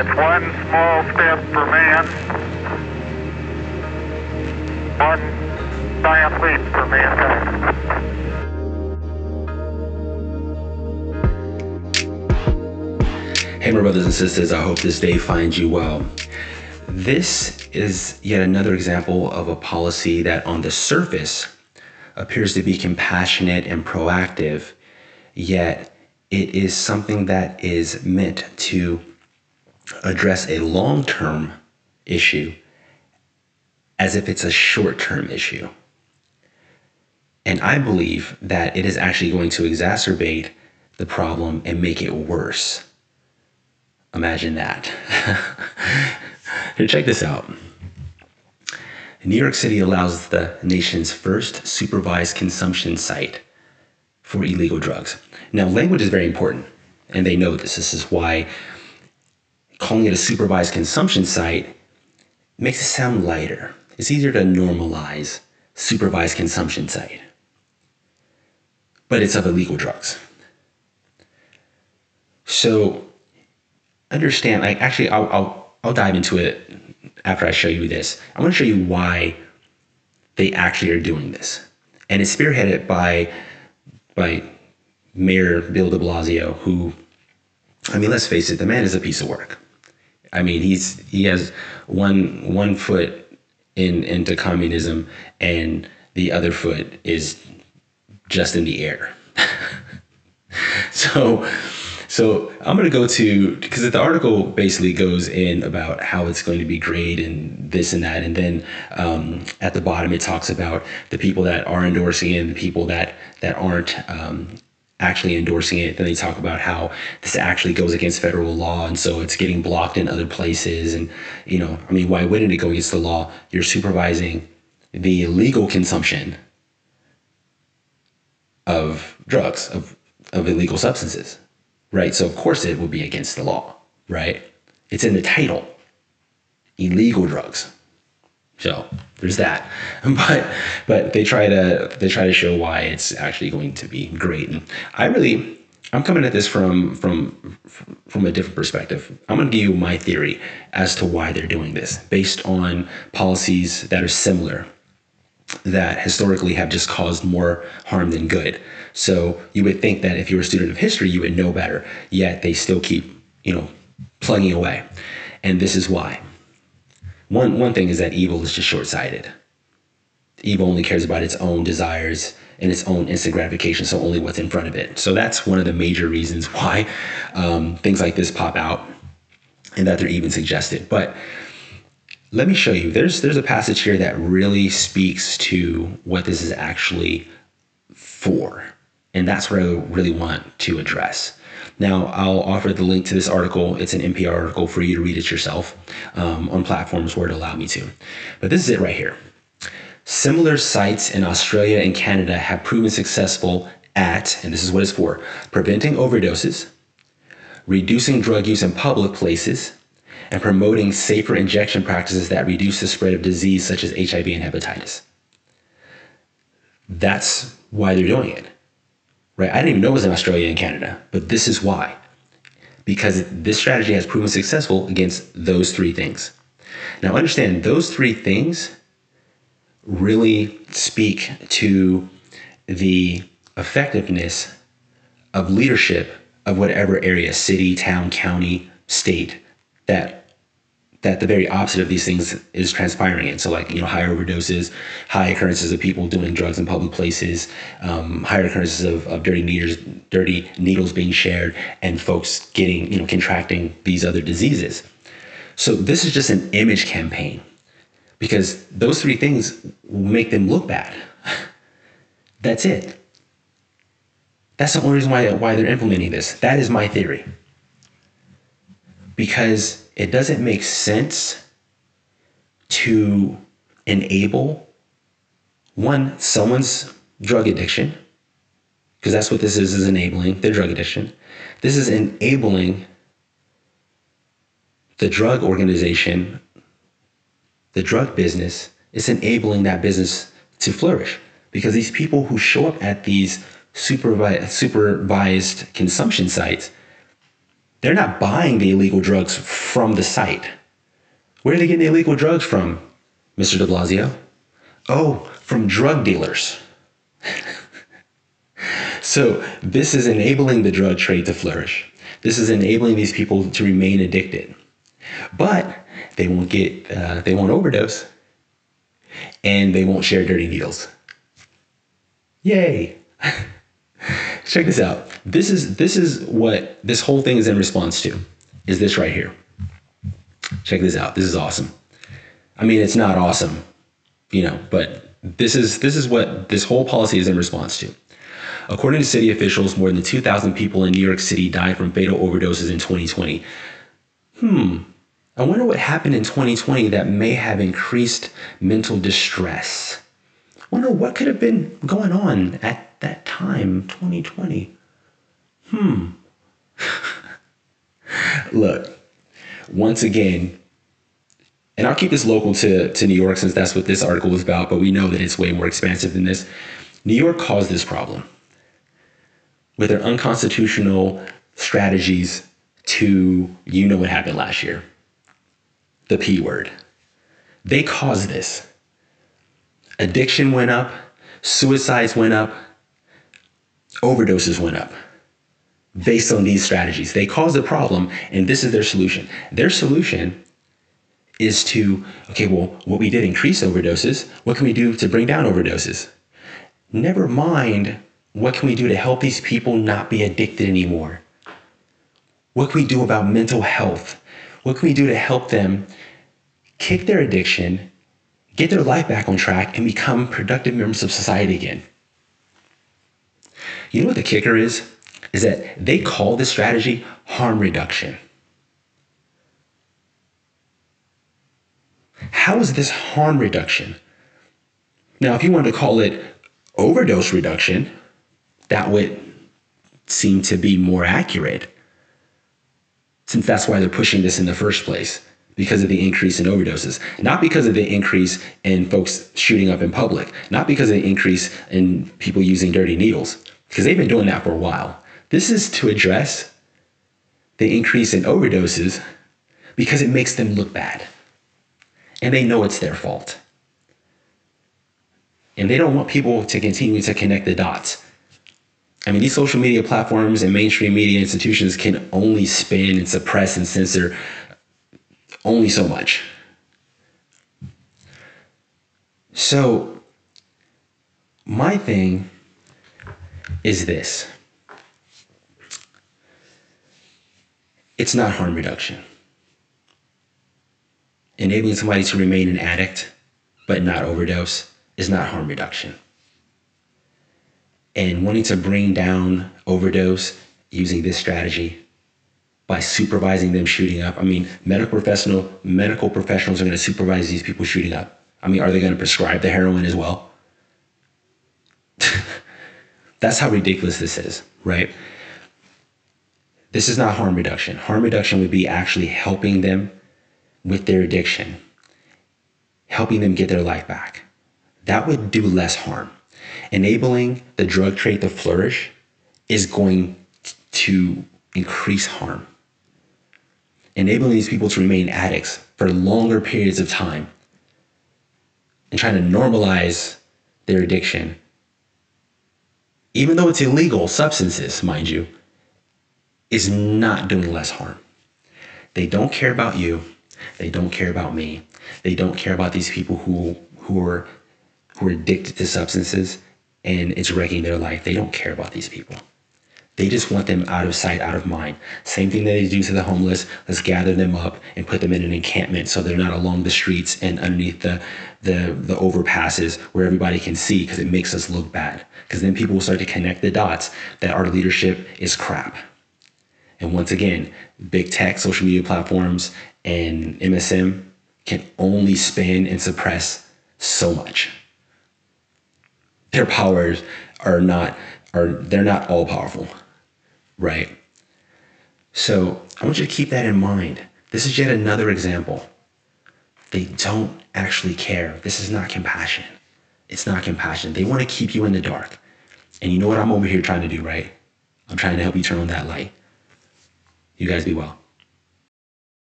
It's one small step for man, one giant leap for mankind. Hey, my brothers and sisters, I hope this day finds you well. This is yet another example of a policy that, on the surface, appears to be compassionate and proactive, yet it is something that is meant to address a long term issue as if it's a short term issue. And I believe that it is actually going to exacerbate the problem and make it worse. Imagine that. Here, check this out. New York City allows the nation's first supervised consumption site for illegal drugs. Now, language is very important, and they know this. This is why calling it a supervised consumption site makes it sound lighter. It's easier to normalize supervised consumption site, but it's of illegal drugs. So understand, like, actually, I'll, I'll, I'll dive into it after I show you this. I want to show you why they actually are doing this. And it's spearheaded by, by Mayor Bill de Blasio, who, I mean, let's face it, the man is a piece of work. I mean, he's he has one one foot in into communism, and the other foot is just in the air. so so I'm to go to because the article basically goes in about how it's going to be great and this and that, and then um, at the bottom it talks about the people that are endorsing it and the people that that aren't. Um, actually endorsing it then they talk about how this actually goes against federal law and so it's getting blocked in other places and you know i mean why wouldn't it go against the law you're supervising the illegal consumption of drugs of, of illegal substances right? So of course it would be against the law, right? It's in the title, illegal drugs. So there's that, but but they try to they try to show why it's actually going to be great. And I really I'm coming at this from from from a different perspective. I'm going to give you my theory as to why they're doing this, based on policies that are similar, that historically have just caused more harm than good. So you would think that if you were a student of history, you would know better. Yet they still keep, you know, plugging away. And this is why. One one thing is that evil is just short-sighted. Evil only cares about its own desires and its own instant gratification, so only what's in front of it. So that's one of the major reasons why um, things like this pop out, and that they're even suggested. But let me show you. There's there's a passage here that really speaks to what this is actually for. And that's what I really want to address. Now, I'll offer the link to this article. It's an NPR article for you to read it yourself um, on platforms where it allow me to. But this is it right here. Similar sites in Australia and Canada have proven successful at, and this is what it's for, preventing overdoses, reducing drug use in public places, and promoting safer injection practices that reduce the spread of disease such as HIV and hepatitis. That's why they're doing it right? I didn't even know it was in Australia and Canada, but this is why. Because this strategy has proven successful against those three things. Now, understand those three things really speak to the effectiveness of leadership of whatever area, city, town, county, state that that the very opposite of these things is transpiring in. So, like, you know, higher overdoses, high occurrences of people doing drugs in public places, um, higher occurrences of, of dirty needles, dirty needles being shared, and folks getting, you know, contracting these other diseases. So, this is just an image campaign because those three things make them look bad. That's it. That's the only reason why, why they're implementing this. That is my theory. Because it doesn't make sense to enable one someone's drug addiction because that's what this is is enabling their drug addiction. This is enabling the drug organization the drug business is enabling that business to flourish. Because these people who show up at these supervised, supervised consumption sites they're not buying the illegal drugs from the site. Where are they getting the illegal drugs from, Mr. de Blasio? Oh, from drug dealers. so this is enabling the drug trade to flourish. This is enabling these people to remain addicted. But they won't get, uh, they won't overdose and they won't share dirty needles. Yay! Check this out. This is this is what this whole thing is in response to. Is this right here? Check this out. This is awesome. I mean, it's not awesome, you know, but this is this is what this whole policy is in response to. According to city officials, more than 2,000 people in New York City died from fatal overdoses in 2020. Hmm. I wonder what happened in 2020 that may have increased mental distress. I wonder what could have been going on at that time, 2020. Hmm. Look, once again, and I'll keep this local to, to New York since that's what this article was about, but we know that it's way more expansive than this. New York caused this problem with their unconstitutional strategies to, you know what happened last year the P word. They caused this. Addiction went up, suicides went up, overdoses went up based on these strategies. They caused the problem, and this is their solution. Their solution is to, okay, well, what we did increase overdoses. What can we do to bring down overdoses? Never mind, what can we do to help these people not be addicted anymore? What can we do about mental health? What can we do to help them kick their addiction, get their life back on track, and become productive members of society again? You know what the kicker is? Is that they call this strategy harm reduction. How is this harm reduction? Now, if you wanted to call it overdose reduction, that would seem to be more accurate, since that's why they're pushing this in the first place because of the increase in overdoses, not because of the increase in folks shooting up in public, not because of the increase in people using dirty needles, because they've been doing that for a while. This is to address the increase in overdoses because it makes them look bad. And they know it's their fault. And they don't want people to continue to connect the dots. I mean, these social media platforms and mainstream media institutions can only spin and suppress and censor only so much. So, my thing is this it's not harm reduction. Enabling somebody to remain an addict but not overdose is not harm reduction. And wanting to bring down overdose using this strategy by supervising them shooting up. I mean, medical professional medical professionals are going to supervise these people shooting up. I mean, are they going to prescribe the heroin as well? That's how ridiculous this is, right? This is not harm reduction. Harm reduction would be actually helping them with their addiction, helping them get their life back. That would do less harm. Enabling the drug trade to flourish is going to increase harm. Enabling these people to remain addicts for longer periods of time and trying to normalize their addiction, even though it's illegal substances, mind you, is not doing less harm. They don't care about you. They don't care about me. They don't care about these people who who are who are addicted to substances and it's wrecking their life. They don't care about these people. They just want them out of sight, out of mind. Same thing that they do to the homeless. Let's gather them up and put them in an encampment so they're not along the streets and underneath the the, the overpasses where everybody can see because it makes us look bad. Because then people will start to connect the dots that our leadership is crap. And once again, big tech, social media platforms, and MSM can only spin and suppress so much. Their powers are not are they're not all powerful, right? So I want you to keep that in mind. This is yet another example. They don't actually care. This is not compassion. It's not compassion. They want to keep you in the dark. And you know what I'm over here trying to do, right? I'm trying to help you turn on that light. You guys be well.